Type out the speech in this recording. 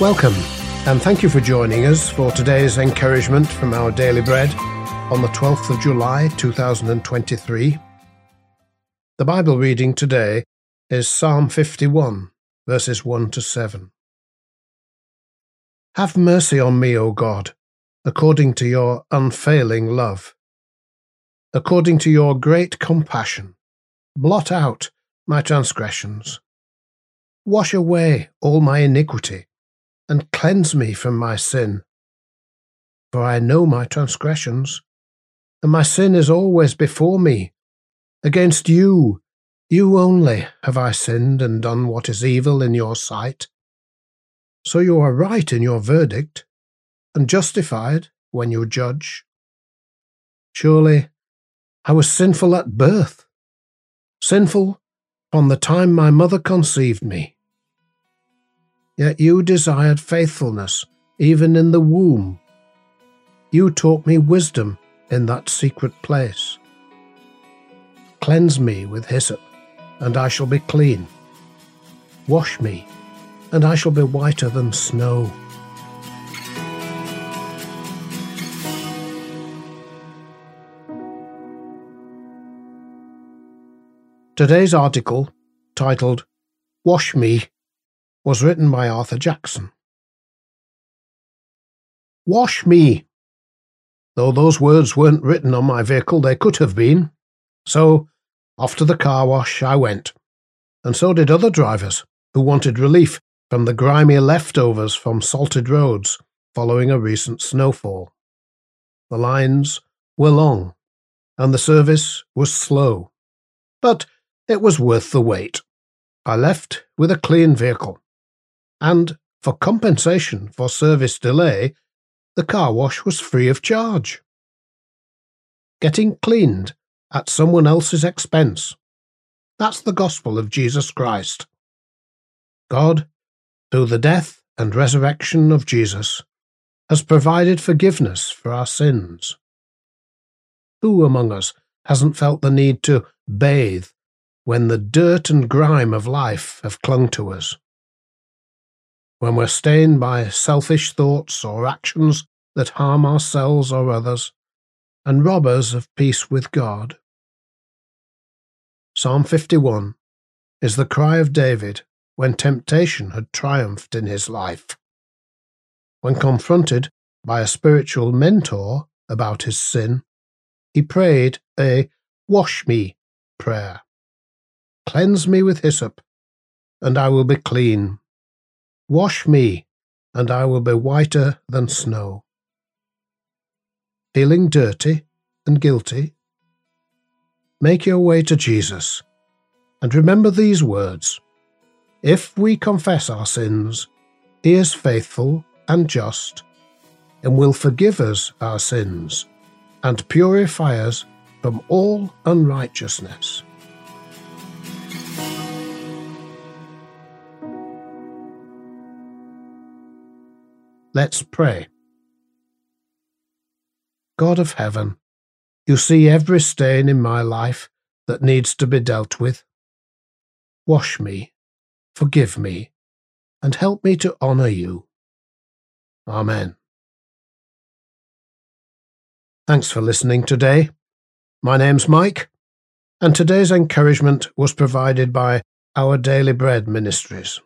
Welcome, and thank you for joining us for today's encouragement from our daily bread on the 12th of July 2023. The Bible reading today is Psalm 51, verses 1 to 7. Have mercy on me, O God, according to your unfailing love. According to your great compassion, blot out my transgressions. Wash away all my iniquity, and cleanse me from my sin. For I know my transgressions, and my sin is always before me. Against you, you only, have I sinned and done what is evil in your sight. So you are right in your verdict, and justified when you judge. Surely I was sinful at birth, sinful from the time my mother conceived me. Yet you desired faithfulness even in the womb. You taught me wisdom in that secret place. Cleanse me with hyssop, and I shall be clean. Wash me, and I shall be whiter than snow. Today's article, titled Wash Me was written by Arthur Jackson. Wash me! Though those words weren't written on my vehicle, they could have been. So, off to the car wash I went, and so did other drivers who wanted relief from the grimy leftovers from salted roads following a recent snowfall. The lines were long, and the service was slow, but it was worth the wait. I left with a clean vehicle and for compensation for service delay, the car wash was free of charge. Getting cleaned at someone else's expense. That's the gospel of Jesus Christ. God, through the death and resurrection of Jesus, has provided forgiveness for our sins. Who among us hasn't felt the need to bathe when the dirt and grime of life have clung to us? When we're stained by selfish thoughts or actions that harm ourselves or others, and rob us of peace with God. Psalm 51 is the cry of David when temptation had triumphed in his life. When confronted by a spiritual mentor about his sin, he prayed a wash me prayer. Cleanse me with hyssop, and I will be clean. Wash me, and I will be whiter than snow. Feeling dirty and guilty? Make your way to Jesus, and remember these words If we confess our sins, He is faithful and just, and will forgive us our sins, and purify us from all unrighteousness. Let's pray. God of heaven, you see every stain in my life that needs to be dealt with. Wash me, forgive me, and help me to honour you. Amen. Thanks for listening today. My name's Mike, and today's encouragement was provided by Our Daily Bread Ministries.